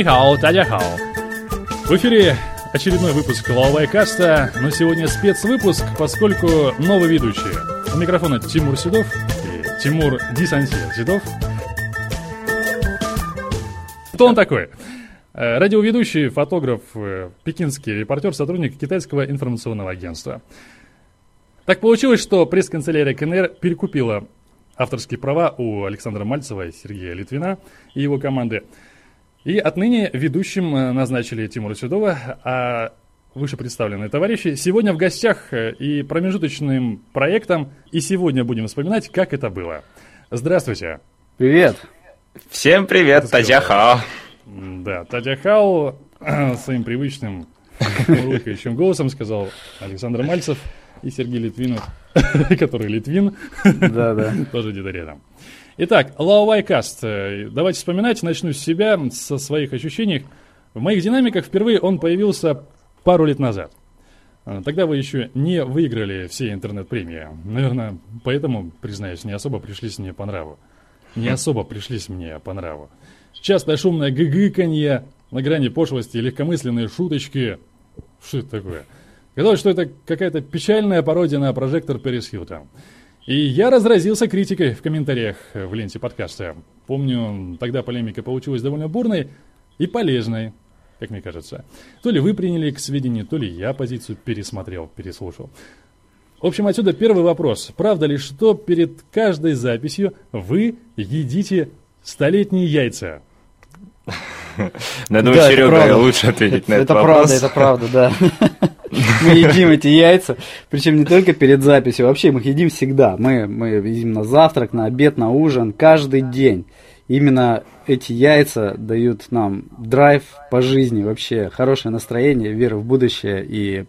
Нихао, тадяхао. В эфире очередной выпуск Лавай Каста, но сегодня спецвыпуск, поскольку новый ведущий. У микрофона Тимур Седов и Тимур Дисансер Седов. Кто он такой? Э, радиоведущий, фотограф, э, пекинский репортер, сотрудник китайского информационного агентства. Так получилось, что пресс-канцелярия КНР перекупила авторские права у Александра Мальцева и Сергея Литвина и его команды. И отныне ведущим э, назначили Тимура Седова, а вышепредставленные товарищи сегодня в гостях и промежуточным проектом, и сегодня будем вспоминать, как это было. Здравствуйте. Привет. Всем привет, Тадяхао. Да, Татья Хау своим привычным улыбающим голосом сказал Александр Мальцев и Сергей Литвинов, который Литвин, да, да. тоже где-то рядом. Итак, Лаовайкаст. Давайте вспоминать. Начну с себя, со своих ощущений. В моих динамиках впервые он появился пару лет назад. Тогда вы еще не выиграли все интернет-премии. Наверное, поэтому, признаюсь, не особо пришлись мне по нраву. Не особо пришлись мне по нраву. Частое шумное гыгыканье, на грани пошлости и легкомысленные шуточки. Что это такое? Казалось, что это какая-то печальная пародия на прожектор Перес Хилтон. И я разразился критикой в комментариях в ленте подкаста. Помню, тогда полемика получилась довольно бурной и полезной, как мне кажется. То ли вы приняли к сведению, то ли я позицию пересмотрел, переслушал. В общем, отсюда первый вопрос. Правда ли, что перед каждой записью вы едите столетние яйца? Я думаю, Серега лучше ответить на этот вопрос. Это правда, это правда, да. Мы едим эти яйца, причем не только перед записью, вообще мы их едим всегда. Мы, мы едим на завтрак, на обед, на ужин, каждый день. Именно эти яйца дают нам драйв по жизни, вообще хорошее настроение, вера в будущее и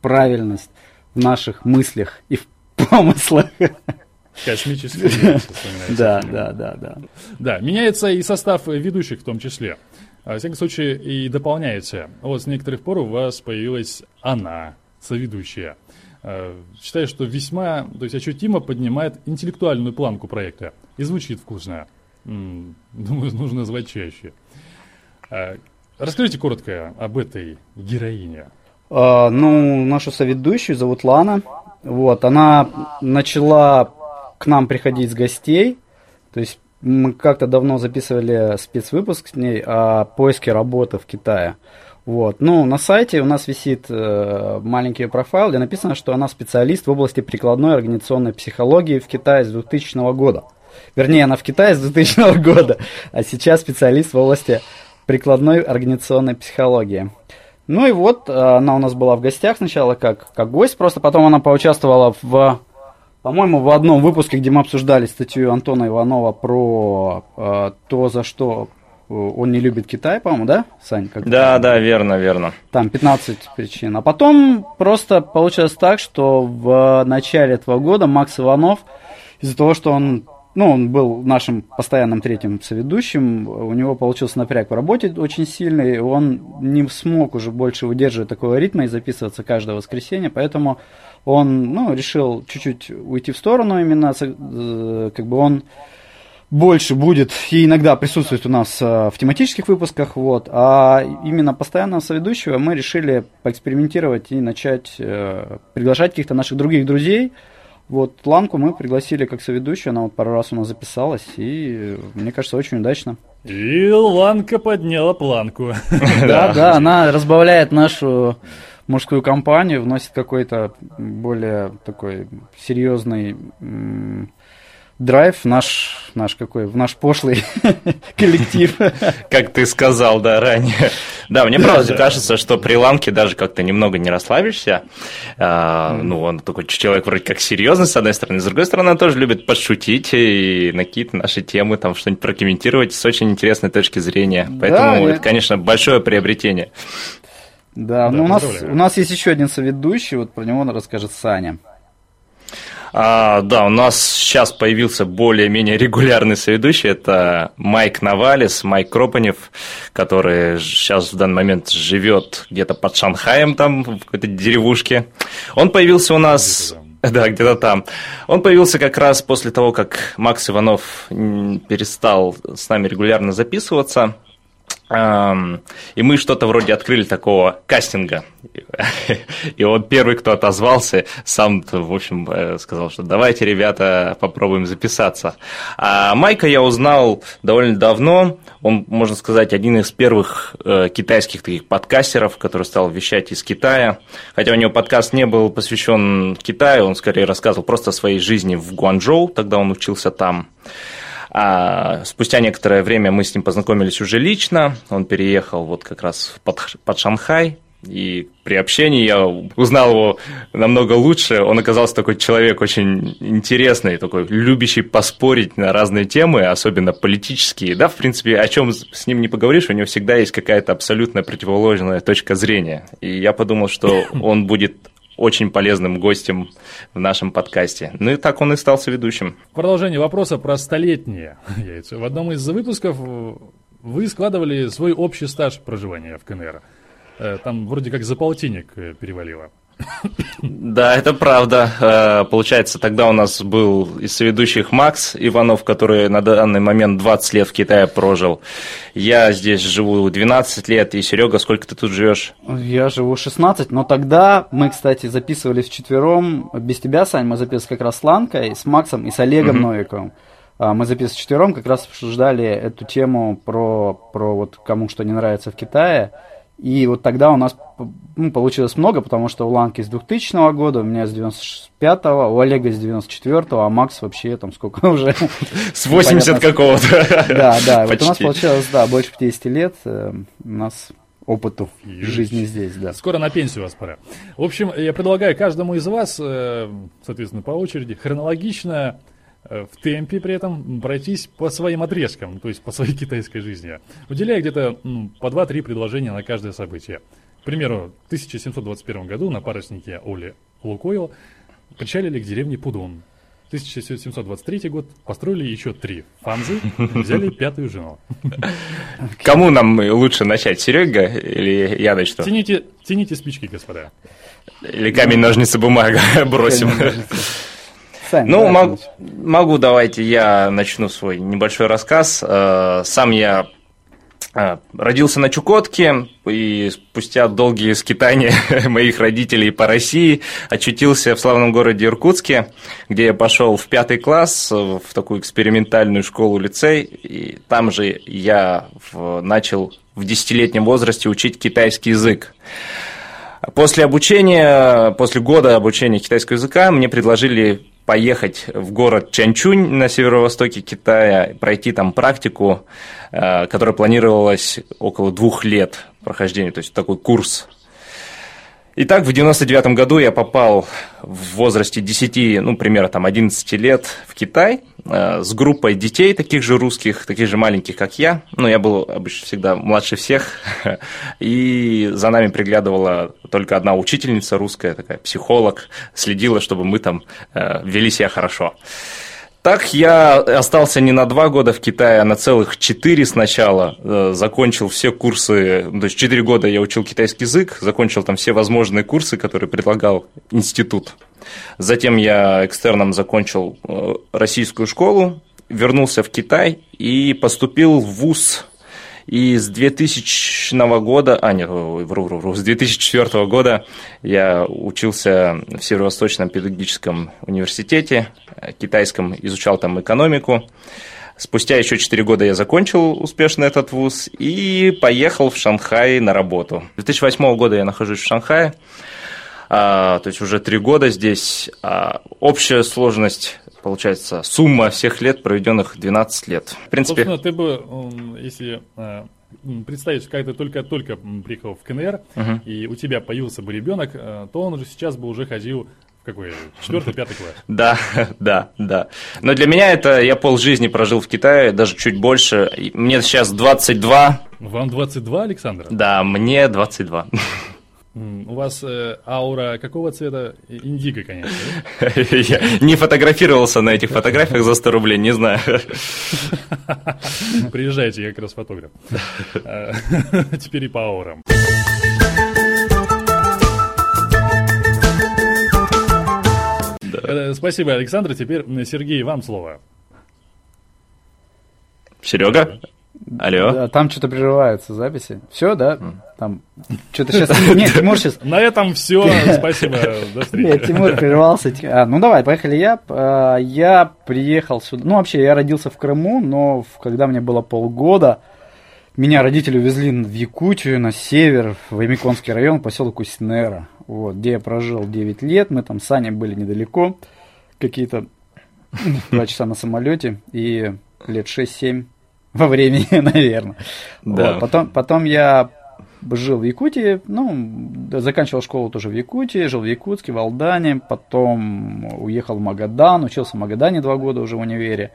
правильность в наших мыслях и в помыслах. Космический Да, да, да, да. Да, меняется и состав ведущих в том числе. А, во всяком случае, и дополняется. Вот с некоторых пор у вас появилась она, соведущая. А, считаю, что весьма, то есть ощутимо поднимает интеллектуальную планку проекта. И звучит вкусно. Думаю, нужно звать чаще. А, расскажите коротко об этой героине. ну, нашу соведущую зовут Лана. Вот, она начала к нам приходить с гостей. То есть мы как-то давно записывали спецвыпуск с ней о поиске работы в Китае. Вот. Ну, на сайте у нас висит э, маленький профайл, где написано, что она специалист в области прикладной организационной психологии в Китае с 2000 года. Вернее, она в Китае с 2000 года, а сейчас специалист в области прикладной организационной психологии. Ну и вот, э, она у нас была в гостях сначала как, как гость, просто потом она поучаствовала в по-моему, в одном выпуске, где мы обсуждали статью Антона Иванова про э, то, за что э, он не любит Китай, по-моему, да, Сань? Как да, да, верно, верно. Там 15 причин. А потом просто получилось так, что в начале этого года Макс Иванов, из-за того, что он ну, он был нашим постоянным третьим соведущим, у него получился напряг в работе очень сильный, он не смог уже больше выдерживать такого ритма и записываться каждое воскресенье, поэтому он, ну, решил чуть-чуть уйти в сторону именно, э, как бы он больше будет и иногда присутствует у нас э, в тематических выпусках, вот, а именно постоянного соведущего мы решили поэкспериментировать и начать э, приглашать каких-то наших других друзей, вот Ланку мы пригласили как соведущую, она вот пару раз у нас записалась, и мне кажется, очень удачно. И Ланка подняла планку. Да, да, она разбавляет нашу мужскую компанию, вносит какой-то более такой серьезный драйв наш, наш какой, в наш пошлый коллектив. Как ты сказал, да, ранее. Да, мне правда кажется, что при Ланке даже как-то немного не расслабишься. А, ну, он такой человек вроде как серьезный, с одной стороны, с другой стороны, он тоже любит подшутить и на какие-то наши темы там что-нибудь прокомментировать с очень интересной точки зрения. Поэтому это, конечно, большое приобретение. Да, ну у нас, у нас есть еще один соведущий, вот про него расскажет Саня. А, да, у нас сейчас появился более-менее регулярный соведущий. Это Майк Навалис, Майк Кропанев, который сейчас в данный момент живет где-то под Шанхаем, там, в какой-то деревушке. Он появился у нас... Да, где-то там. Он появился как раз после того, как Макс Иванов перестал с нами регулярно записываться. И мы что-то вроде открыли такого кастинга. И он первый, кто отозвался, сам, в общем, э, сказал, что давайте, ребята, попробуем записаться. А Майка я узнал довольно давно. Он, можно сказать, один из первых э, китайских таких подкастеров, который стал вещать из Китая. Хотя у него подкаст не был посвящен Китаю, он скорее рассказывал просто о своей жизни в Гуанчжоу, тогда он учился там. А спустя некоторое время мы с ним познакомились уже лично. Он переехал вот как раз под, под Шанхай. И при общении я узнал его намного лучше. Он оказался такой человек очень интересный, такой любящий поспорить на разные темы, особенно политические. Да, в принципе, о чем с ним не поговоришь, у него всегда есть какая-то абсолютно противоположная точка зрения. И я подумал, что он будет очень полезным гостем в нашем подкасте. Ну и так он и стал ведущим. Продолжение вопроса про столетние яйца. В одном из выпусков вы складывали свой общий стаж проживания в КНР. Э, там вроде как за полтинник э, перевалило. Да, это правда. Э, получается, тогда у нас был из соведущих Макс Иванов, который на данный момент 20 лет в Китае прожил. Я здесь живу 12 лет, и Серега, сколько ты тут живешь? Я живу 16, но тогда мы, кстати, записывались вчетвером, без тебя, Сань, мы записывались как раз с Ланкой, с Максом и с Олегом mm-hmm. Новиковым. А, мы записывались вчетвером, как раз обсуждали эту тему про, про вот кому что не нравится в Китае. И вот тогда у нас ну, получилось много, потому что у Ланки с 2000 года, у меня с 95-го, у Олега с 94-го, а Макс вообще там сколько уже? С 80 какого-то. Да, да, вот у нас получилось, да, больше 50 лет э, у нас опыту жизни здесь, да. Скоро на пенсию вас пора. В общем, я предлагаю каждому из вас, э, соответственно, по очереди, хронологично в темпе при этом пройтись по своим отрезкам, то есть по своей китайской жизни, уделяя где-то ну, по 2-3 предложения на каждое событие. К примеру, в 1721 году на паруснике Оли Лукойл причалили к деревне Пудун. 1723 год построили еще три фанзы, взяли пятую жену. Кому нам лучше начать, Серега или я начну? Тяните, тяните спички, господа. Или камень, ножницы, бумага бросим. Сами, ну, мог, могу, давайте я начну свой небольшой рассказ. Э, сам я э, Родился на Чукотке, и спустя долгие скитания моих родителей по России очутился в славном городе Иркутске, где я пошел в пятый класс в такую экспериментальную школу-лицей, и там же я начал в десятилетнем возрасте учить китайский язык. После обучения, после года обучения китайского языка мне предложили поехать в город Чанчунь на северо-востоке Китая, пройти там практику, э, которая планировалась около двух лет прохождения, то есть такой курс Итак, в 99 году я попал в возрасте 10, ну, примерно там 11 лет в Китай э, с группой детей, таких же русских, таких же маленьких, как я. Ну, я был обычно всегда младше всех. И за нами приглядывала только одна учительница русская, такая психолог, следила, чтобы мы там э, вели себя хорошо. Так я остался не на два года в Китае, а на целых четыре сначала. Э, закончил все курсы, то есть четыре года я учил китайский язык, закончил там все возможные курсы, которые предлагал институт. Затем я экстерном закончил э, российскую школу, вернулся в Китай и поступил в ВУЗ и с 2000 года, а нет, вру, вру, вру, с 2004 года я учился в Северо-Восточном педагогическом университете, э, китайском, изучал там экономику. Спустя еще 4 года я закончил успешно этот вуз и поехал в Шанхай на работу. С 2008 года я нахожусь в Шанхае, а, то есть уже 3 года здесь. А, общая сложность получается, сумма всех лет, проведенных 12 лет. В принципе... Собственно, ты бы, если э, представить, когда ты только-только приехал в КНР, uh-huh. и у тебя появился бы ребенок, э, то он уже сейчас бы уже ходил какой? Четвертый, пятый класс? Да, да, да. Но для меня это, я полжизни прожил в Китае, даже чуть больше. Мне сейчас 22. Вам 22, Александр? Да, мне 22. У вас э, аура какого цвета? Индиго, конечно. Я не фотографировался на этих фотографиях за 100 рублей, не знаю. Приезжайте, я как раз фотограф. Э, теперь и по аурам. Э, спасибо, Александр. Теперь, Сергей, вам слово. Серега? Алло. Да, там что-то прерываются записи. Все, да? Там что-то сейчас... Нет, Тимур сейчас... На этом все. Спасибо. До встречи. Нет, Тимур прервался. А, ну давай, поехали я. А, я приехал сюда. Ну, вообще, я родился в Крыму, но когда мне было полгода, меня родители увезли в Якутию, на север, в Эмиконский район, поселок Уснера, вот, где я прожил 9 лет. Мы там с Аней были недалеко, какие-то два часа на самолете, и лет 6-7 во времени, наверное. Да. Вот, потом, потом я жил в Якутии, ну, заканчивал школу тоже в Якутии, жил в Якутске, в Алдане, потом уехал в Магадан, учился в Магадане два года уже в универе.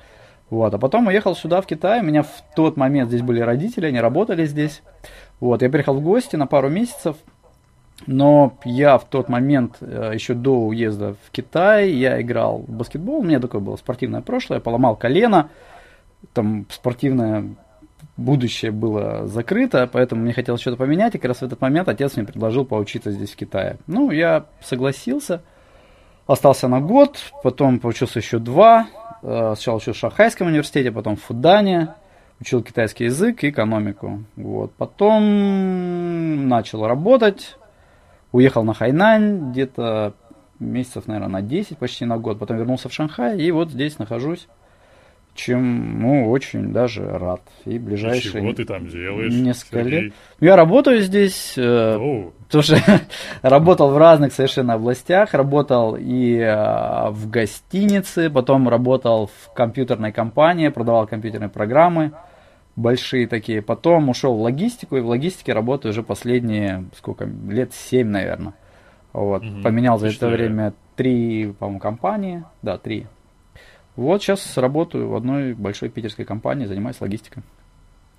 Вот, а потом уехал сюда, в Китай. У меня в тот момент здесь были родители, они работали здесь. Вот, я приехал в гости на пару месяцев. Но я в тот момент, э, еще до уезда в Китай, я играл в баскетбол. У меня такое было спортивное прошлое. Я поломал колено. Там спортивное будущее было закрыто, поэтому мне хотелось что-то поменять. И как раз в этот момент отец мне предложил поучиться здесь, в Китае. Ну, я согласился. Остался на год, потом поучился еще два. Э, сначала учил в Шанхайском университете, потом в Фудане, учил китайский язык и экономику. Вот. Потом начал работать, уехал на Хайнань где-то месяцев, наверное, на 10, почти на год. Потом вернулся в Шанхай и вот здесь нахожусь чем, ну, очень даже рад. И ближайшие... Чего ты там делаешь, Несколько Сергей? лет. Ну, я работаю здесь, э, потому что работал в разных совершенно областях. Работал и э, в гостинице, потом работал в компьютерной компании, продавал компьютерные программы большие такие. Потом ушел в логистику, и в логистике работаю уже последние, сколько, лет 7, наверное. Вот. Угу. Поменял за это время три, по-моему, компании. Да, три. Вот сейчас работаю в одной большой питерской компании, занимаюсь логистикой.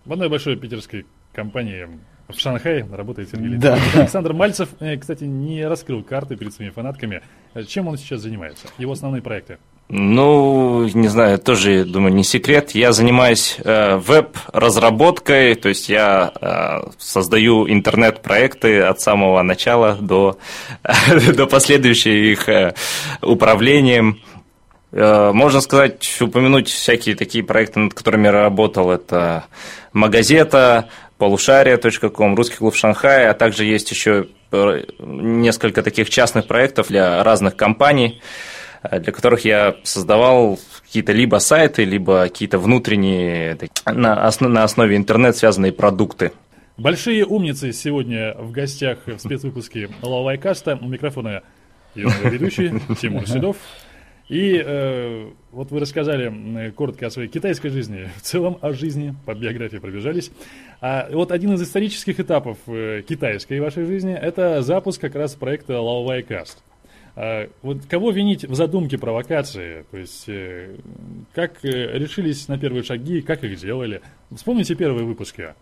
В одной большой питерской компании в Шанхае работает Сергей да. Александр Мальцев, э, кстати, не раскрыл карты перед своими фанатками. Чем он сейчас занимается? Его основные проекты? Ну, не знаю, тоже, думаю, не секрет. Я занимаюсь э, веб-разработкой, то есть я э, создаю интернет-проекты от самого начала до, до последующего их э, управлением. Э, можно сказать, упомянуть всякие такие проекты, над которыми я работал. Это Магазета, полушария.ком, Русский клуб Шанхая, а также есть еще э, несколько таких частных проектов для разных компаний, э, для которых я создавал какие-то либо сайты, либо какие-то внутренние на, основе интернет связанные продукты. Большие умницы сегодня в гостях в спецвыпуске Лавайкаста. У микрофона ее ведущий Тимур Седов. И э, вот вы рассказали коротко о своей китайской жизни, в целом о жизни, по биографии пробежались. А вот один из исторических этапов э, китайской вашей жизни – это запуск как раз проекта Laowai А, вот кого винить в задумке провокации? То есть, э, как э, решились на первые шаги, как их делали? Вспомните первые выпуски.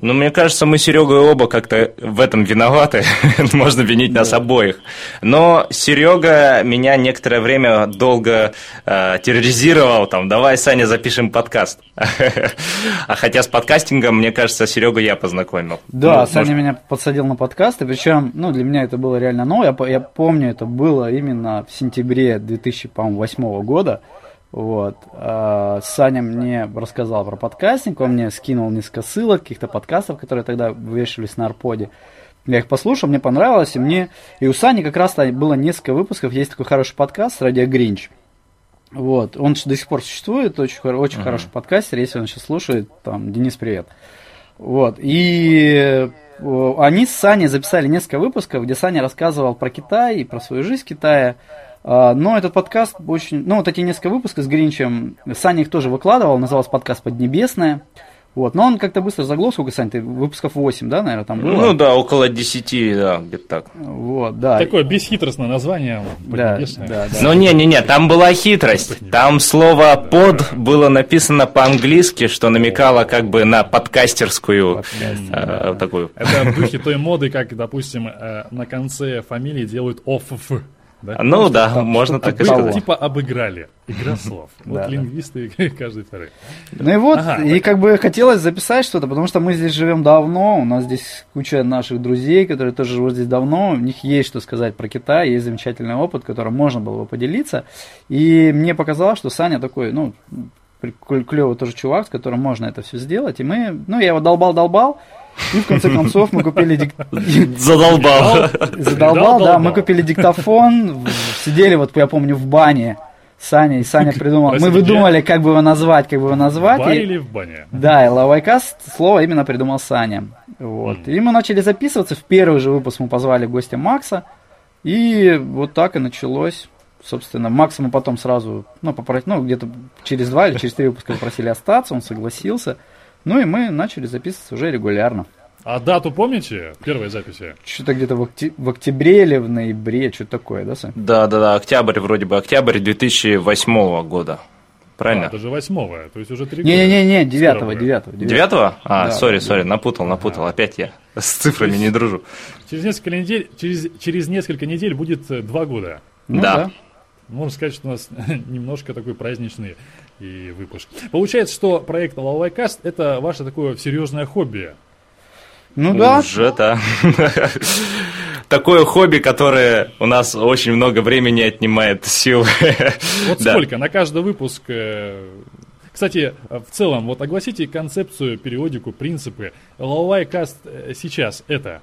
Ну, мне кажется, мы с Серегой оба как-то в этом виноваты. Можно винить нас обоих. Но Серега меня некоторое время долго э, терроризировал. Там, давай, Саня, запишем подкаст. а хотя с подкастингом, мне кажется, Серега я познакомил. Да, ну, Саня может... меня подсадил на подкасты. Причем, ну, для меня это было реально новое. Я, я помню, это было именно в сентябре 2008 года. Вот. А, Саня мне рассказал про подкастинг, он мне скинул несколько ссылок, каких-то подкастов, которые тогда вывешивались на Арподе. Я их послушал, мне понравилось, и мне... И у Сани как раз было несколько выпусков, есть такой хороший подкаст «Радио Гринч». Вот, он до сих пор существует, очень, очень uh-huh. хороший подкастер, если он сейчас слушает, там, Денис, привет. Вот, и они с Саней записали несколько выпусков, где Саня рассказывал про Китай и про свою жизнь в Китае. А, но этот подкаст очень... Ну, вот эти несколько выпусков с Гринчем, Саня их тоже выкладывал, назывался подкаст «Поднебесная». Вот, но он как-то быстро заглох, сколько, Сань, ты выпусков 8, да, наверное, там было? Ну да, около 10, да, где-то так. Вот, да. Такое бесхитростное название. Да, да, да. Ну не-не-не, там была хитрость. Там слово «под» было написано по-английски, что намекало как бы на подкастерскую Подкастер, э, да. такую. Это в духе той моды, как, допустим, э, на конце фамилии делают «офф». Да? Ну да, там, можно так и сказать. Типа обыграли. Игра слов. Вот лингвисты каждый второй. Ну и вот, и как бы хотелось записать что-то, потому что мы здесь живем давно, у нас здесь куча наших друзей, которые тоже живут здесь давно, у них есть что сказать про Китай, есть замечательный опыт, которым можно было бы поделиться. И мне показалось, что Саня такой, ну, клевый тоже чувак, с которым можно это все сделать. И мы, ну, я его долбал-долбал, и в конце концов мы купили... Дик... Задолбал. Задолбал, да. Мы купили диктофон, сидели, вот я помню, в бане. Саня, и Саня придумал. Простите, мы выдумали, как бы его назвать, как бы его назвать. В баре или в бане? Да, и лавайкаст слово именно придумал Саня. Вот. Mm. И мы начали записываться. В первый же выпуск мы позвали гостя Макса. И вот так и началось. Собственно, Макса мы потом сразу, ну, попросили, ну, где-то через два или через три выпуска попросили остаться, он согласился. Ну и мы начали записываться уже регулярно. А дату помните первой записи? Что-то где-то в, окте- в октябре или в ноябре, что-то такое, да, Сань? Да, да, да, октябрь вроде бы, октябрь 2008 года. Правильно? А, даже восьмого, то есть уже три года. Не-не-не, девятого, девятого. Девятого? А, сори, сори, напутал, напутал, опять я с цифрами не дружу. Через несколько недель, через, через несколько недель будет э, два года. Ну, да. да. Можно сказать, что у нас немножко такой праздничный и выпуск. Получается, что проект Лалайкаст – это ваше такое серьезное хобби. Ну да. Уже, да. Такое хобби, которое у нас очень много времени отнимает сил. Вот сколько? На каждый выпуск э, кстати, в целом, вот огласите концепцию, периодику, принципы. Лалайкаст э, сейчас это?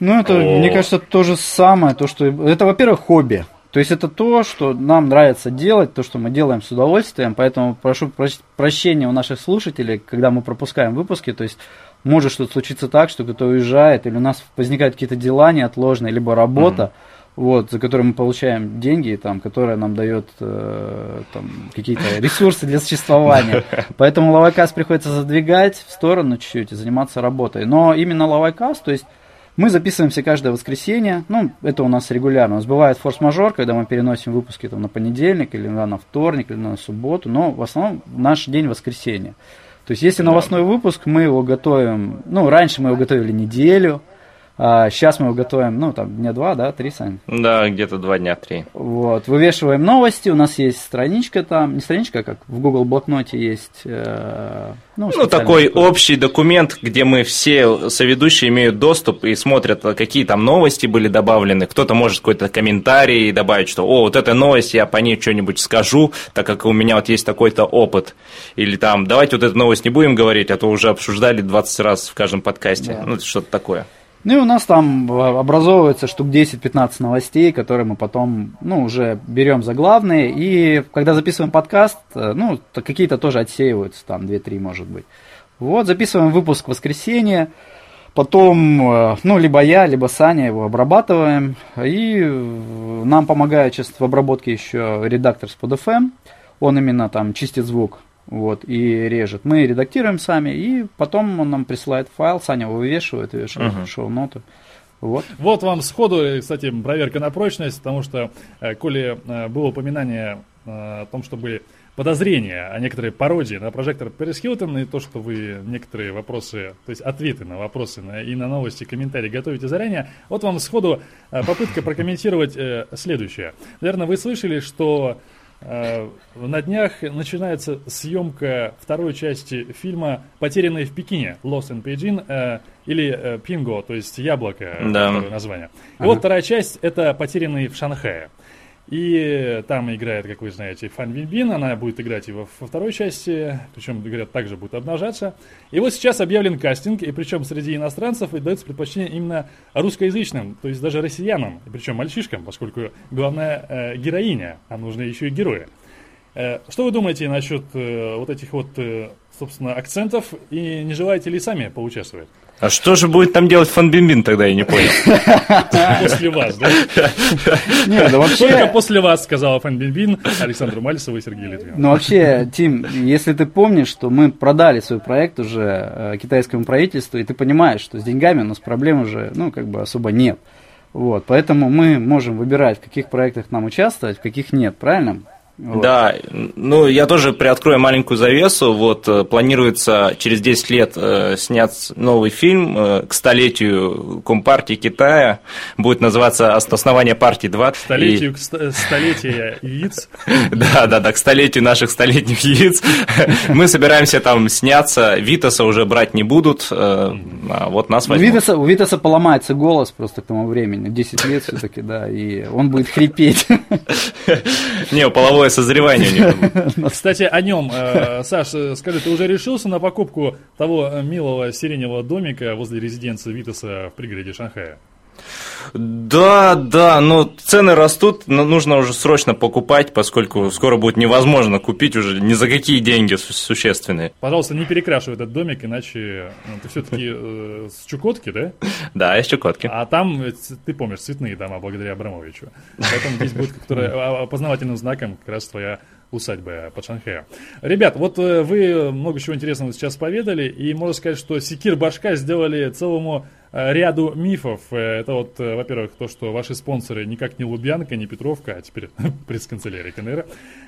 Ну, это, О. мне кажется, то же самое. То, что... Это, во-первых, хобби. То есть это то, что нам нравится делать, то, что мы делаем с удовольствием, поэтому прошу прощения у наших слушателей, когда мы пропускаем выпуски, то есть может что-то случиться так, что кто-то уезжает, или у нас возникают какие-то дела неотложные, либо работа, mm-hmm. вот, за которую мы получаем деньги, там, которая нам дает э, там, какие-то ресурсы для существования. Поэтому лавайкаст приходится задвигать в сторону чуть-чуть и заниматься работой. Но именно лавайкаст, то есть мы записываемся каждое воскресенье. Ну, это у нас регулярно. У нас бывает форс-мажор, когда мы переносим выпуски там, на понедельник или на вторник или на субботу. Но в основном наш день воскресенье. То есть, если новостной выпуск, мы его готовим, ну, раньше мы его готовили неделю, а сейчас мы его готовим, ну, там, дня два, да, три, Сань? Да, где-то два дня, три. Вот, вывешиваем новости, у нас есть страничка там, не страничка, а как в Google блокноте есть. Э, ну, ну такой такой. общий документ, где мы все соведущие имеют доступ и смотрят, какие там новости были добавлены. Кто-то может какой-то комментарий добавить, что, о, вот эта новость, я по ней что-нибудь скажу, так как у меня вот есть такой-то опыт. Или там, давайте вот эту новость не будем говорить, а то уже обсуждали 20 раз в каждом подкасте. Да. Ну, что-то такое. Ну и у нас там образовывается штук 10-15 новостей, которые мы потом, ну, уже берем за главные. И когда записываем подкаст, э, ну, какие-то тоже отсеиваются, там 2-3, может быть. Вот, записываем выпуск в воскресенье. Потом, э, ну, либо я, либо Саня его обрабатываем. И нам помогает сейчас в обработке еще редактор с под FM. Он именно там чистит звук вот, и режет. Мы редактируем сами, и потом он нам присылает файл, Саня его вывешивает, вешает uh-huh. шоу-ноты. Вот. вот вам сходу, кстати, проверка на прочность, потому что, э, коли э, было упоминание э, о том, что были подозрения о некоторой пародии на прожектор Пэрис Хилтон, и то, что вы некоторые вопросы, то есть ответы на вопросы на, и на новости, комментарии готовите заранее, вот вам сходу попытка прокомментировать следующее. Наверное, вы слышали, что Э, на днях начинается съемка второй части фильма «Потерянные в Пекине» Lost in Beijing э, или «Пинго», то есть «Яблоко», да. название. И ага. вот вторая часть – это «Потерянные в Шанхае». И там играет, как вы знаете, Фан Бинбин, она будет играть его во второй части, причем, говорят, также будет обнажаться. И вот сейчас объявлен кастинг, и причем среди иностранцев и дается предпочтение именно русскоязычным, то есть даже россиянам, причем мальчишкам, поскольку главная э, героиня, а нужны еще и герои. Э, что вы думаете насчет э, вот этих вот, э, собственно, акцентов, и не желаете ли сами поучаствовать? А что же будет там делать Фан Бинбин тогда, я не понял. После вас, да? Нет, да вообще... Только после вас, сказала Фан Бинбин, Александру Мальцеву и Сергею Литвину. Ну вообще, Тим, если ты помнишь, что мы продали свой проект уже э, китайскому правительству, и ты понимаешь, что с деньгами у нас проблем уже, ну, как бы особо нет. Вот, поэтому мы можем выбирать, в каких проектах нам участвовать, в каких нет, правильно? Вот. Да, ну я тоже приоткрою маленькую завесу. Вот э, планируется через 10 лет э, снять новый фильм э, к столетию Компартии Китая. Будет называться «Основание партии 2». Столетию, и... к столетию яиц. Да, да, да, к столетию наших столетних яиц. Мы собираемся там сняться. Витаса уже брать не будут, а вот нас возьмут. Витаса, у Витаса поломается голос просто к тому времени. 10 лет все-таки, да, и он будет хрипеть. Не, половой языковое созревание у него. Кстати, о нем, э, Саш, э, скажи, ты уже решился на покупку того э, милого сиреневого домика возле резиденции Витаса в пригороде Шанхая? Да, да, но цены растут, но нужно уже срочно покупать, поскольку скоро будет невозможно купить уже ни за какие деньги существенные. Пожалуйста, не перекрашивай этот домик, иначе ну, ты все-таки э, с Чукотки, да? Да, с Чукотки. А там, ты помнишь, цветные дома благодаря Абрамовичу. Поэтому здесь будет которая, опознавательным знаком как раз твоя усадьба под Шанхаем. Ребят, вот э, вы много чего интересного сейчас поведали, и можно сказать, что Секир Башка сделали целому Э, ряду мифов. Э, это вот, во-первых, то, что ваши спонсоры никак не Лубянка, не Петровка, а теперь пресс-канцелярия КНР.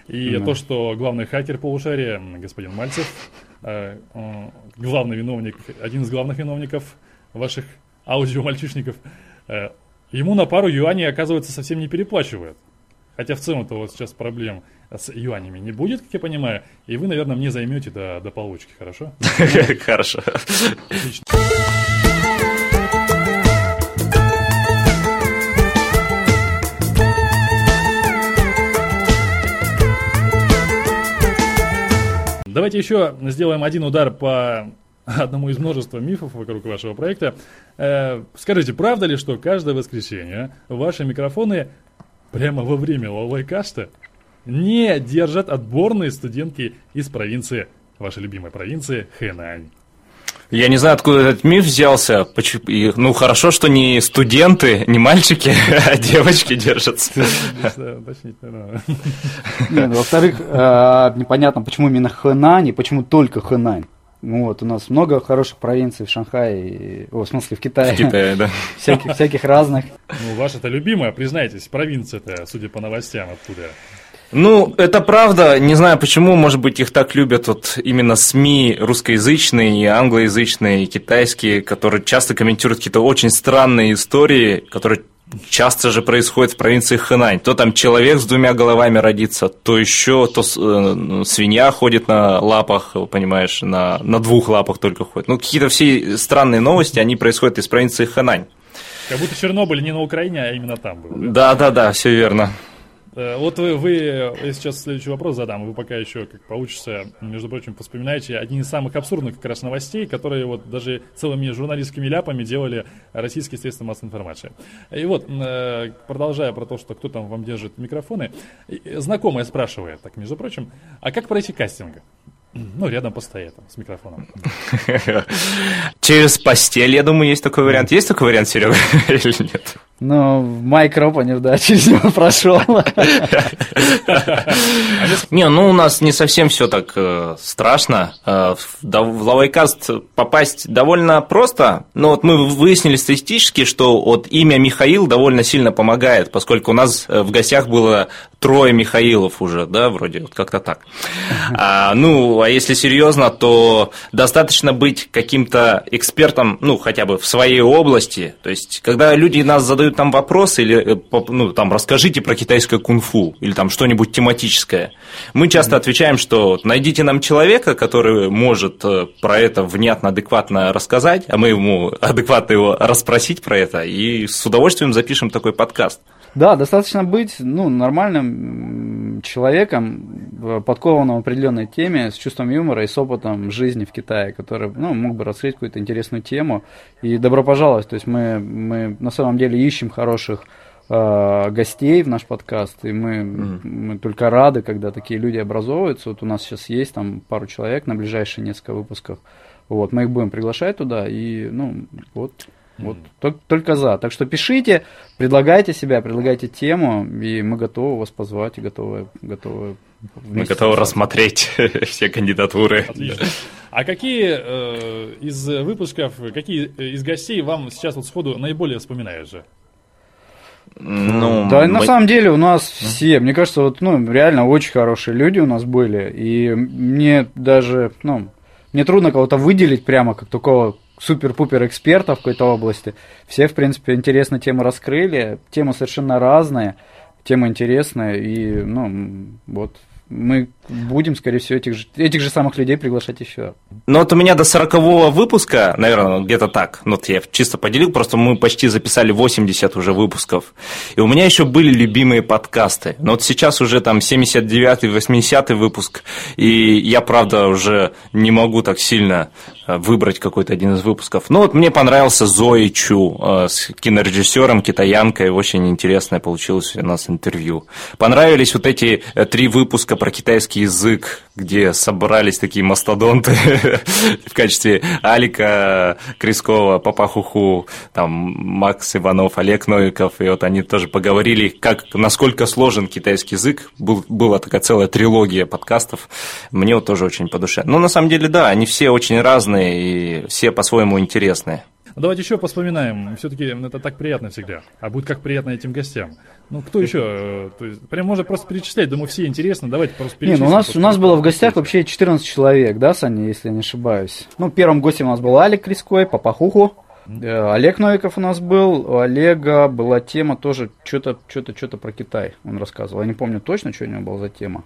И mm то, что главный хакер полушария, господин Мальцев, главный виновник, один из главных виновников ваших аудиомальчишников, ему на пару юаней, оказывается, совсем не переплачивают. Хотя в целом-то вот сейчас проблем с юанями не будет, как я понимаю, и вы, наверное, мне займете до, до получки, хорошо? Хорошо. Отлично. Давайте еще сделаем один удар по одному из множества мифов вокруг вашего проекта. Э, скажите, правда ли, что каждое воскресенье ваши микрофоны прямо во время лайкаста не держат отборные студентки из провинции, вашей любимой провинции Хэнань? Я не знаю, откуда этот миф взялся. Ну, хорошо, что не студенты, не мальчики, а девочки держатся. Ну, во-вторых, э, непонятно, почему именно Хэнань и почему только Хэнань. Ну вот, у нас много хороших провинций в Шанхае, о, в смысле в Китае. В Китае, да. Всяких, всяких разных. Ну, ваша-то любимая, признайтесь, провинция-то, судя по новостям оттуда. Ну, это правда. Не знаю почему, может быть, их так любят вот именно СМИ русскоязычные, и англоязычные, и китайские, которые часто комментируют какие-то очень странные истории, которые часто же происходит в провинции Хэнань. То там человек с двумя головами родится, то еще, то э, свинья ходит на лапах, понимаешь, на, на двух лапах только ходит. Ну, какие-то все странные новости, они происходят из провинции Хэнань. Как будто Чернобыль не на Украине, а именно там был. Да, да, да, все верно. Э, вот вы, вы, я сейчас следующий вопрос задам, вы пока еще, как получится, между прочим, вспоминаете один из самых абсурдных как раз новостей, которые вот даже целыми журналистскими ляпами делали российские средства массовой информации. И вот, э, продолжая про то, что кто там вам держит микрофоны, знакомая спрашивает, так, между прочим, а как пройти кастинг? Ну, рядом постоять там, с микрофоном. Через постель, я думаю, есть такой вариант. Есть такой вариант, Серега, или нет? Ну, Майк Ропанев, да, через него прошел. Не, ну у нас не совсем все так э, страшно. Э, в Лавайкаст попасть довольно просто. Но вот мы выяснили статистически, что вот имя Михаил довольно сильно помогает, поскольку у нас э, в гостях было трое Михаилов уже, да, вроде вот как-то так. А, ну, а если серьезно, то достаточно быть каким-то экспертом, ну, хотя бы в своей области. То есть, когда люди нас задают там вопросы или, ну, там, расскажите про китайское кунг-фу или там что-нибудь тематическое, мы часто отвечаем, что найдите нам человека, который может э, про это внятно, адекватно рассказать, а мы ему адекватно его расспросить про это, и с удовольствием запишем такой подкаст. Да, достаточно быть ну, нормальным человеком, подкованным в определенной теме, с чувством юмора и с опытом жизни в Китае, который ну, мог бы раскрыть какую-то интересную тему. И добро пожаловать. То есть мы, мы на самом деле ищем хороших э, гостей в наш подкаст, и мы, mm. мы только рады, когда такие люди образовываются. Вот у нас сейчас есть там пару человек на ближайшие несколько выпусках. Вот, мы их будем приглашать туда, и, ну, вот, вот только, только за. Так что пишите, предлагайте себя, предлагайте тему, и мы готовы вас позвать и готовы, готовы мы готовы рассмотреть все кандидатуры. Отлично. А какие э, из выпусков, какие из гостей вам сейчас вот сходу наиболее вспоминаются? Ну, да, мы... на самом деле у нас все, мне кажется, вот, ну, реально очень хорошие люди у нас были, и мне даже, ну, мне трудно кого-то выделить прямо как такого супер-пупер экспертов в какой-то области. Все, в принципе, интересно тему раскрыли. Темы совершенно разные, тема интересная. И, ну, вот, мы будем, скорее всего, этих же, этих же самых людей приглашать еще. Ну вот у меня до 40 выпуска, наверное, где-то так, ну вот я чисто поделил, просто мы почти записали 80 уже выпусков, и у меня еще были любимые подкасты, но вот сейчас уже там 79-й, 80-й выпуск, и я, правда, уже не могу так сильно э, выбрать какой-то один из выпусков. Ну вот мне понравился Зои Чу э, с кинорежиссером, китаянкой, очень интересное получилось у нас интервью. Понравились вот эти э, три выпуска про китайский язык, где собрались такие мастодонты в качестве Алика Крискова, Папахуху, там Макс Иванов, Олег Новиков, и вот они тоже поговорили, как, насколько сложен китайский язык. Был, была такая целая трилогия подкастов. Мне вот тоже очень по душе. Но на самом деле, да, они все очень разные и все по-своему интересные. Давайте еще поспоминаем. Все-таки это так приятно всегда. А будет как приятно этим гостям. Ну, кто еще? Э, то есть, прям можно просто перечислять. Думаю, все интересно. Давайте просто перечислим. Не, ну у нас, у нас было в гостях вообще 14 человек, да, Саня, если я не ошибаюсь. Ну, первым гостем у нас был Алик Криской, Папахуху. Э, Олег Новиков у нас был, у Олега была тема тоже что-то что-то что-то про Китай. Он рассказывал. Я не помню точно, что у него была за тема.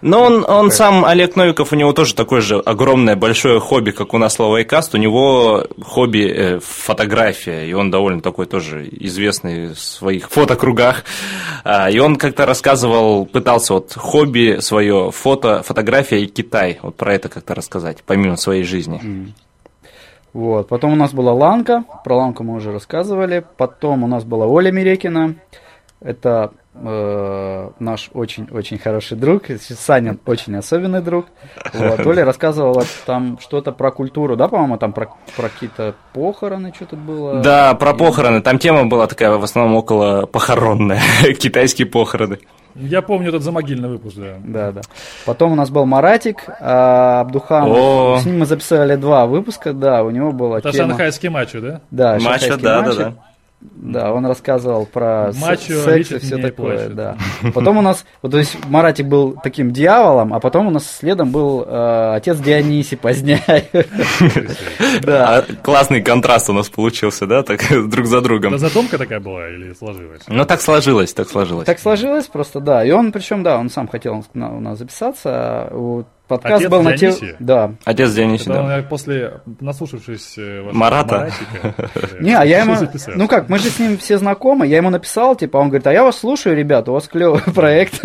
Но он, он сам, Олег Новиков, у него тоже такое же огромное большое хобби, как у нас Лавайкаст. У него хобби э, фотография, и он довольно такой тоже известный в своих фотокругах. А, и он как-то рассказывал, пытался вот хобби свое, фото, фотография и Китай, вот про это как-то рассказать, помимо своей жизни. Mm. Вот. Потом у нас была Ланка, про Ланку мы уже рассказывали. Потом у нас была Оля Мирекина, это э, наш очень-очень хороший друг. Саня очень особенный друг. Вот. Оля рассказывала там что-то про культуру, да, по-моему, там про, про какие-то похороны что-то было. Да, про похороны. Там тема была такая в основном около похоронная. Китайские похороны. Я помню этот замогильный выпуск, да. Да, да. Потом у нас был Маратик, а Абдухан. О. С ним мы записали два выпуска, да, у него была Это тема... шанхайский мачо, да? Да, мачо, да, да, да. Да, он рассказывал про Мачо, секс и все такое, да. Потом у нас, вот, то есть Маратик был таким дьяволом, а потом у нас следом был э, отец Дионисий поздняй. Да. А классный контраст у нас получился, да, так друг за другом. Это задумка такая была или сложилась? Ну, так сложилось, так сложилось. Так сложилось просто, да. И он, причем, да, он сам хотел у нас записаться, Подкаст Отец был на тему... Да. Отец Дионисий, да. Я после, наслушавшись э, Марата. Не, а я ему... Ну как, мы же с ним все знакомы, я ему написал, типа, он говорит, а я вас слушаю, ребята, у вас клевый проект.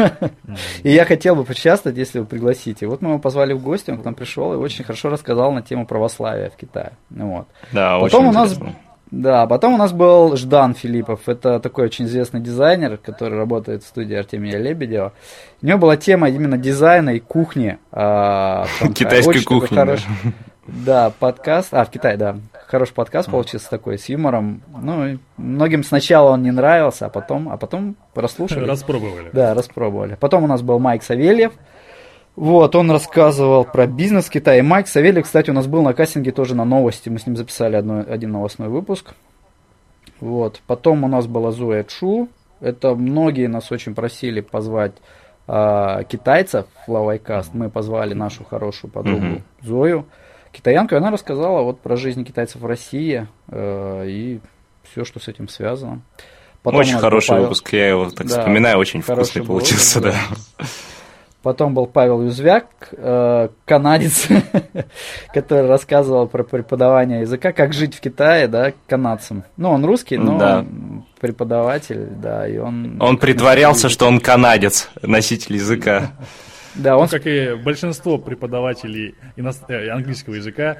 И я хотел бы поучаствовать, если вы пригласите. Вот мы его позвали в гости, он к нам пришел и очень хорошо рассказал на тему православия в Китае. Ну вот. Да, Потом у нас да, потом у нас был Ждан Филиппов. Это такой очень известный дизайнер, который работает в студии Артемия Лебедева. У него была тема именно дизайна и кухни. А, Китайской кухни. Хорош... Да, подкаст. А, в Китае, да. Хороший подкаст получился такой, с юмором. Ну, многим сначала он не нравился, а потом, а потом прослушали. Распробовали. Да, распробовали. Потом у нас был Майк Савельев. Вот, он рассказывал про бизнес Китая. И Майк Савельев, кстати, у нас был на кастинге тоже на новости. Мы с ним записали одно, один новостной выпуск. Вот. Потом у нас была Зоя Чу. Это многие нас очень просили позвать э, китайцев в Лавайкаст. Мы позвали нашу хорошую подругу mm-hmm. Зою. Китаянку, и она рассказала вот про жизнь китайцев в России э, и все, что с этим связано. Потом очень хороший Павел... выпуск, я его так да, вспоминаю, очень вкусный получился, да. да. Потом был Павел Юзвяк, э, канадец, который рассказывал про преподавание языка, как жить в Китае, да, канадцам. Ну, он русский, но да. он преподаватель, да, и он... Он притворялся, что он канадец, носитель языка. Да, он... Ну, как и большинство преподавателей ино... Э, английского языка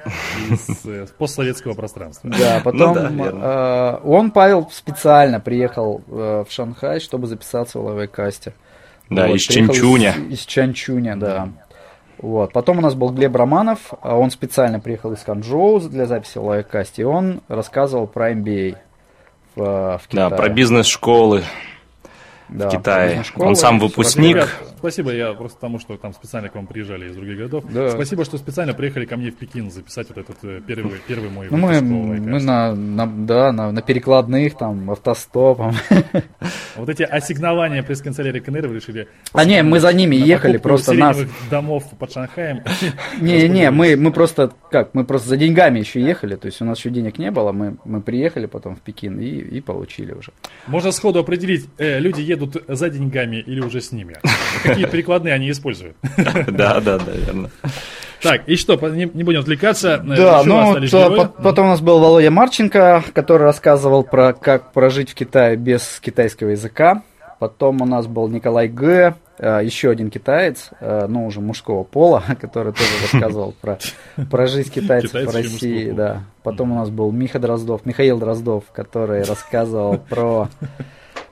из э, постсоветского пространства. Да, потом ну, да, э, он, Павел, специально приехал э, в Шанхай, чтобы записаться в лавайкасте. Да, вот, из Чанчуня. Из, из Чанчуня, да. Вот. Потом у нас был Глеб Романов, а он специально приехал из Ханчжоу для записи в лайвкасте, и он рассказывал про MBA в, в Китае. Да, про бизнес-школы да, в Китае. Он сам выпускник. Ребят, спасибо, я просто тому, что там специально к вам приезжали из других городов. Да. Спасибо, что специально приехали ко мне в Пекин записать вот этот э, первый, первый мой ну, мы, мы на, на, да, на, на перекладных, там, автостопом. Вот эти ассигнования пресс-канцелярии КНР вы решили... А не, мы за ними ехали, просто нас... домов под Шанхаем. Не, не, мы, мы просто, как, мы просто за деньгами еще ехали, то есть у нас еще денег не было, мы, мы приехали потом в Пекин и, и получили уже. Можно сходу определить, э, люди едут едут за деньгами или уже с ними? Какие прикладные они используют? Да, да, да, верно. Так, и что, не, не будем отвлекаться. Да, ну, то, потом у нас был Володя Марченко, который рассказывал про как прожить в Китае без китайского языка. Потом у нас был Николай Г., э, еще один китаец, э, ну, уже мужского пола, который тоже рассказывал про, про жизнь китайцев в России. Да. Потом у нас был Миха Дроздов, Михаил Дроздов, который рассказывал про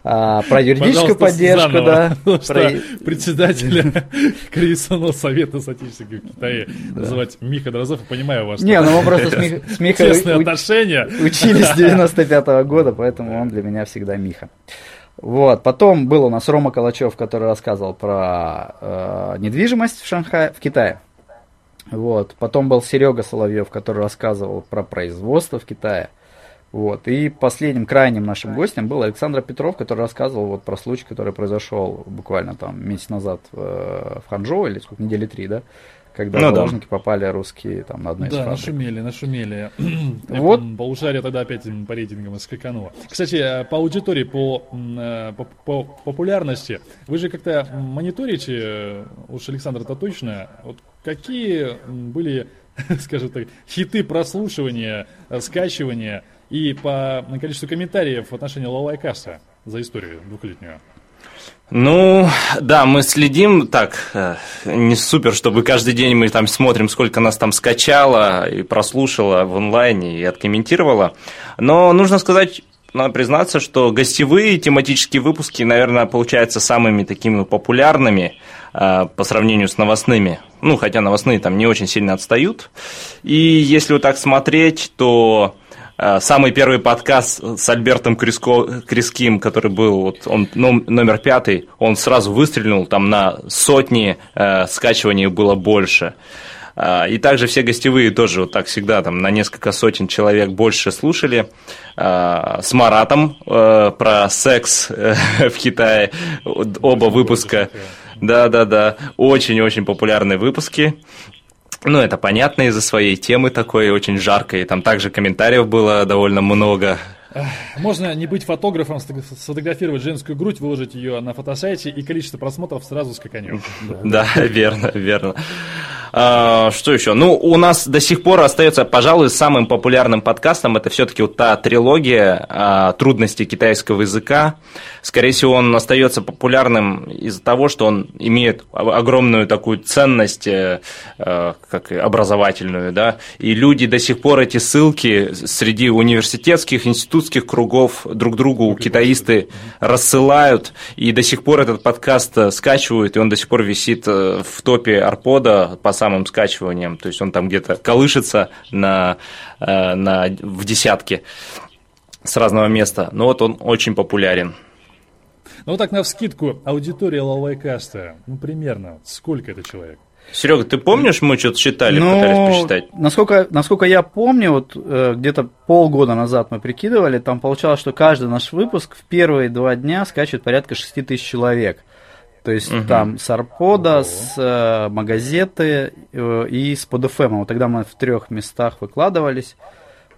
а, про юридическую поддержку, заново, да. Про... Председателя Координационного совета статистики в Китае да. называть Миха Дрозов, понимаю вас. Не, ну мы просто с, Мих... с Михой у... отношения. учились с 95 -го года, поэтому он для меня всегда Миха. Вот, потом был у нас Рома Калачев, который рассказывал про э, недвижимость в Шанхае, в Китае. Вот, потом был Серега Соловьев, который рассказывал про производство в Китае. Вот. И последним крайним нашим гостем был Александр Петров, который рассказывал вот про случай, который произошел буквально там месяц назад в, э, в Ханчжоу, или сколько, недели три, да? Когда ну, заложники да. попали русские там на одной из Да, нашумели, нашумели. Вот. Полушарие тогда опять по рейтингам скакануло. Кстати, э, по аудитории, по, э, по, по популярности, вы же как-то мониторите, уж Александр-то точно, вот какие были, скажем так, хиты прослушивания, скачивания, и по количеству комментариев в отношении Лолайкаса за историю двухлетнюю. Ну, да, мы следим так, э, не супер, чтобы каждый день мы там смотрим, сколько нас там скачало и прослушало в онлайне и откомментировало. Но нужно сказать, надо признаться, что гостевые тематические выпуски, наверное, получаются самыми такими популярными э, по сравнению с новостными. Ну, хотя новостные там не очень сильно отстают. И если вот так смотреть, то самый первый подкаст с Альбертом Криско, Криским, который был, вот он номер пятый, он сразу выстрелил, там на сотни э, скачиваний было больше. Э, и также все гостевые тоже вот так всегда там на несколько сотен человек больше слушали. Э, с Маратом про секс в Китае оба выпуска. Да, да, да. Очень-очень популярные выпуски. Ну, это понятно из-за своей темы такой, очень жаркой. Там также комментариев было довольно много. Можно не быть фотографом, сфотографировать женскую грудь, выложить ее на фотосайте, и количество просмотров сразу скаканет. Да, верно, верно. А, что еще? Ну, у нас до сих пор остается, пожалуй, самым популярным подкастом. Это все-таки вот та трилогия а, трудностей китайского языка. Скорее всего, он остается популярным из-за того, что он имеет огромную такую ценность, э, э, как образовательную, да. И люди до сих пор эти ссылки среди университетских, институтских кругов друг другу китаисты рассылают. И до сих пор этот подкаст э, скачивают, и он до сих пор висит в топе Арпода по самым скачиваниям, то есть он там где-то колышется на, э, на, в десятке с разного места, но вот он очень популярен. Ну вот так на вскидку, аудитория Лавайкаста, ну примерно, сколько это человек? Серега, ты помнишь, мы что-то считали, ну, пытались посчитать? Насколько, насколько я помню, вот э, где-то полгода назад мы прикидывали, там получалось, что каждый наш выпуск в первые два дня скачивает порядка 6 тысяч человек. То есть угу. там с Арпода, с э, Магазеты э, и с PodFM. Вот тогда мы в трех местах выкладывались.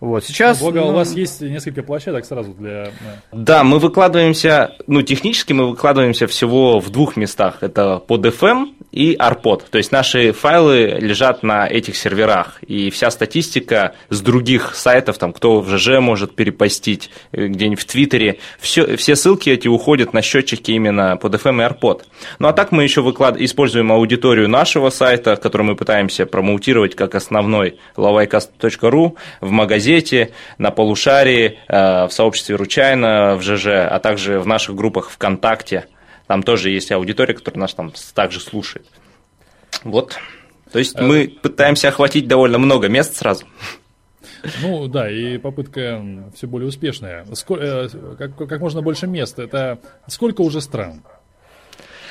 Вот, сейчас... Ну, Бога, ну... у вас есть несколько площадок сразу для... Да, мы выкладываемся, ну, технически мы выкладываемся всего в двух местах. Это под FM и Arpod. То есть наши файлы лежат на этих серверах. И вся статистика с других сайтов, там, кто в ЖЖ может перепостить, э, где-нибудь в Твиттере, все, все ссылки эти уходят на счетчики именно под FM и Arpod. Ну, а так мы еще выклад... используем аудиторию нашего сайта, который мы пытаемся промоутировать как основной lavайкаст.ру в магазине газете, на полушарии, э, в сообществе Ручайна, в ЖЖ, а также в наших группах ВКонтакте. Там тоже есть аудитория, которая нас там также слушает. Вот. То есть мы пытаемся охватить довольно много мест сразу. Ну да, и попытка все более успешная. Сколько, э, как, как можно больше мест. Это сколько уже стран?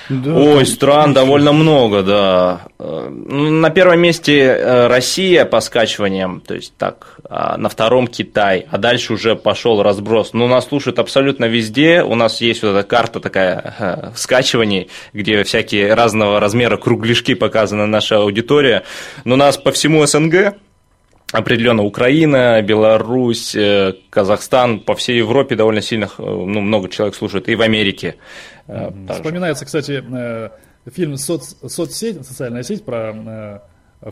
Да, Ой, стран довольно много, да. Э, ну, на первом месте э, Россия по скачиваниям, то есть так, а на втором Китай, а дальше уже пошел разброс. Но ну, нас слушают абсолютно везде, у нас есть вот эта карта такая э, скачиваний, где всякие разного размера кругляшки показана наша аудитория, но нас по всему СНГ определенно Украина, Беларусь, э, Казахстан, по всей Европе довольно сильно, э, ну, много человек слушает, и в Америке. Э, Вспоминается, кстати, фильм соц, «Соцсеть», социальная сеть про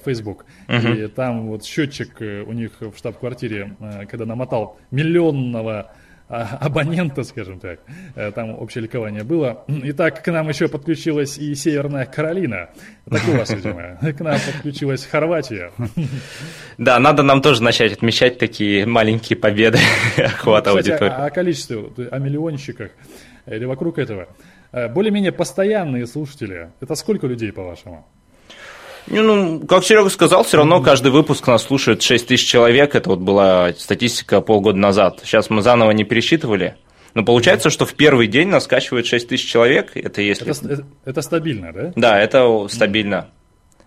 Facebook. Угу. И там вот счетчик у них в штаб-квартире, когда намотал миллионного абонента, скажем так. Э, там общее ликование было. Итак, к нам еще подключилась и Северная Каролина. Так у вас, видимо. К нам подключилась Хорватия. Да, надо нам тоже начать отмечать такие маленькие победы охвата аудитории. О количестве, о миллионщиках или вокруг этого. Э, более-менее постоянные слушатели. Это сколько людей, по-вашему? Ну, как Серега сказал, все равно каждый выпуск нас слушает 6 тысяч человек. Это вот была статистика полгода назад. Сейчас мы заново не пересчитывали. Но получается, что в первый день нас скачивает 6 тысяч человек. Это если... Это, это, стабильно, да? Да, это стабильно.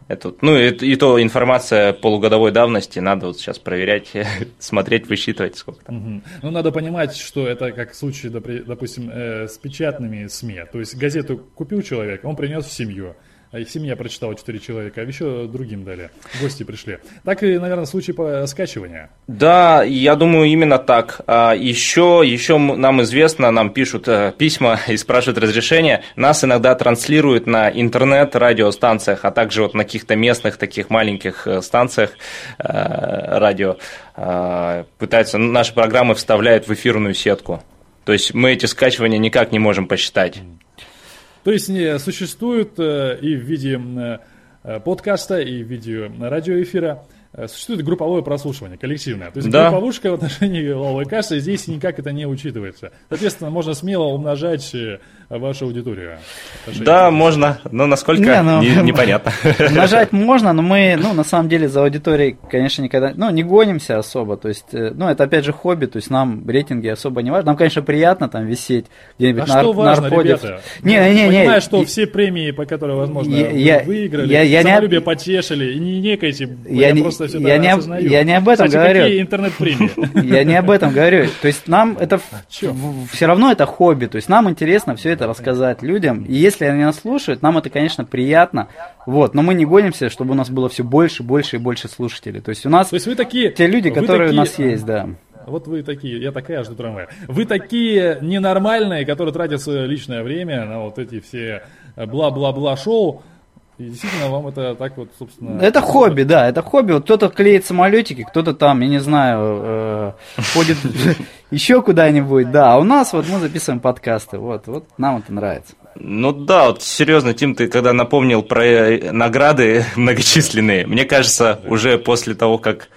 Это, ну, и, и то информация полугодовой давности, надо вот сейчас проверять, смотреть, высчитывать сколько там. Угу. Ну, надо понимать, что это как в случае, допустим, э, с печатными СМИ. То есть газету купил человек, он принес в семью. А их семья прочитала 4 человека, а еще другим дали. Гости пришли. Так и, наверное, случай по скачивания. Да, я думаю, именно так. А еще, еще нам известно, нам пишут э, письма и спрашивают разрешение. Нас иногда транслируют на интернет-радиостанциях, а также вот на каких-то местных таких маленьких э, станциях э, радио. Пытаются, наши программы вставляют в эфирную сетку. То есть мы эти скачивания никак не можем посчитать. То есть не существует э, и в виде э, подкаста, и в виде радиоэфира существует групповое прослушивание, коллективное. То есть да. групповушка в отношении лавовой каши здесь никак это не учитывается. Соответственно, можно смело умножать э, вашу аудиторию. Да, можно, но насколько не, ну, не, непонятно. Умножать можно, но мы, ну, на самом деле, за аудиторией, конечно, никогда, ну, не гонимся особо. То есть, э, ну, это опять же хобби, то есть нам рейтинги особо не важно. Нам, конечно, приятно там висеть где-нибудь а на, что важно, ребята? Не, не, не, не. Понимаю, что все премии, по которым, возможно, я, вы выиграли, я, я самолюбие не... потешили, и не некайте, я, я просто просто я не, осознаю. Я не об этом Кстати, говорю. какие интернет-премии? Я не об этом говорю. То есть нам это а все равно это хобби. То есть нам интересно все это рассказать людям. И если они нас слушают, нам это, конечно, приятно. Вот, но мы не гонимся, чтобы у нас было все больше, больше и больше слушателей. То есть у нас То есть вы такие, те люди, которые у нас есть, да. Вот вы такие, я такая жду трамвая. Вы такие ненормальные, которые тратят свое личное время на вот эти все бла-бла-бла шоу. И действительно, вам это так вот, собственно... Это хобби, да, это хобби. Вот кто-то клеит самолетики, кто-то там, я не знаю, э, ходит еще куда-нибудь, да. А у нас вот мы записываем подкасты, вот, вот нам это нравится. Ну да, вот серьезно, Тим, ты когда напомнил про э, награды многочисленные, мне кажется, уже после того, как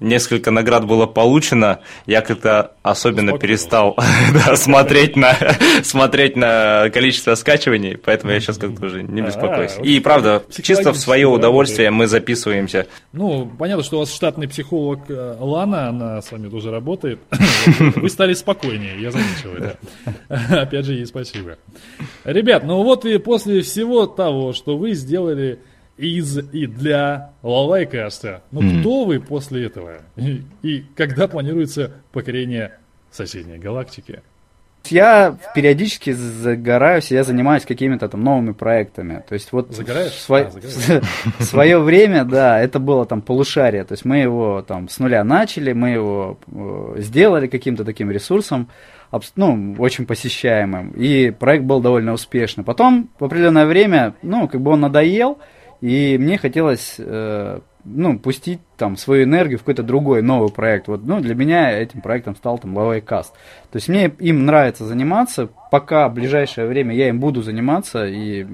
несколько наград было получено, я как-то особенно перестал да, смотреть, на, смотреть на количество скачиваний, поэтому я сейчас как-то уже не беспокоюсь. А, И правда, чисто в свое удовольствие мы записываемся. Ну, понятно, что у вас штатный психолог э, Лана, она с вами тоже работает. Вы стали спокойнее, я заметил это. Опять же, ей спасибо. Ребят, ну вот и после всего того, что вы сделали из и для Лалайкаста. Ну mm. кто вы после этого? И, и когда планируется покорение соседней галактики? Я периодически загораюсь, я занимаюсь какими-то там новыми проектами. То есть вот Загораешь? Сво... А, свое время, да, это было там полушарие. То есть мы его там с нуля начали, мы его э, сделали каким-то таким ресурсом, ну, очень посещаемым. И проект был довольно успешный. Потом в определенное время, ну, как бы он надоел, и мне хотелось, э, ну, пустить там свою энергию в какой-то другой новый проект. Вот, ну, для меня этим проектом стал там Laway Cast. То есть мне им нравится заниматься, пока в ближайшее время я им буду заниматься, и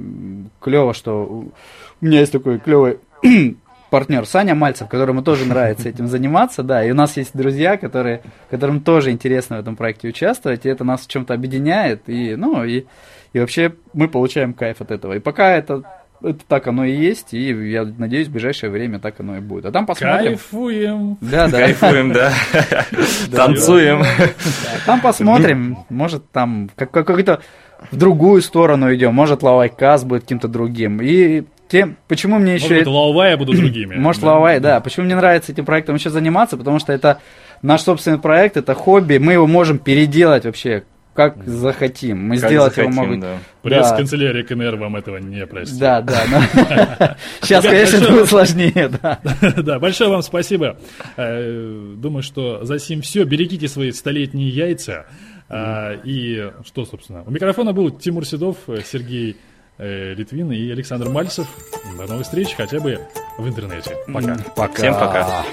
клево, что у меня есть такой клевый партнер Саня Мальцев, которому тоже нравится этим заниматься, да, и у нас есть друзья, которые, которым тоже интересно в этом проекте участвовать, и это нас в чем-то объединяет, и, ну, и, и вообще мы получаем кайф от этого. И пока это это так оно и есть, и я надеюсь, в ближайшее время так оно и будет. А там посмотрим. Кайфуем. Да, да. Кайфуем, да. Танцуем. Там посмотрим. Может, там какой-то в другую сторону идем. Может, Лавайкас будет каким-то другим. И тем, почему мне еще... Может, Лавая будут другими. Может, Лавай, да. Почему мне нравится этим проектом еще заниматься? Потому что это наш собственный проект, это хобби. Мы его можем переделать вообще как захотим. Мы как сделать захотим, его могут. Да. Пресс-канцелярия КНР вам этого не простит. Да, да. Сейчас, конечно, это будет сложнее. Да. да, большое вам спасибо. Э, думаю, что за сим все. Берегите свои столетние яйца. Э, и что, собственно, у микрофона был Тимур Седов, э, Сергей Литвин и Александр Мальцев. До новых встреч, хотя бы в интернете. Пока. пока. Всем пока.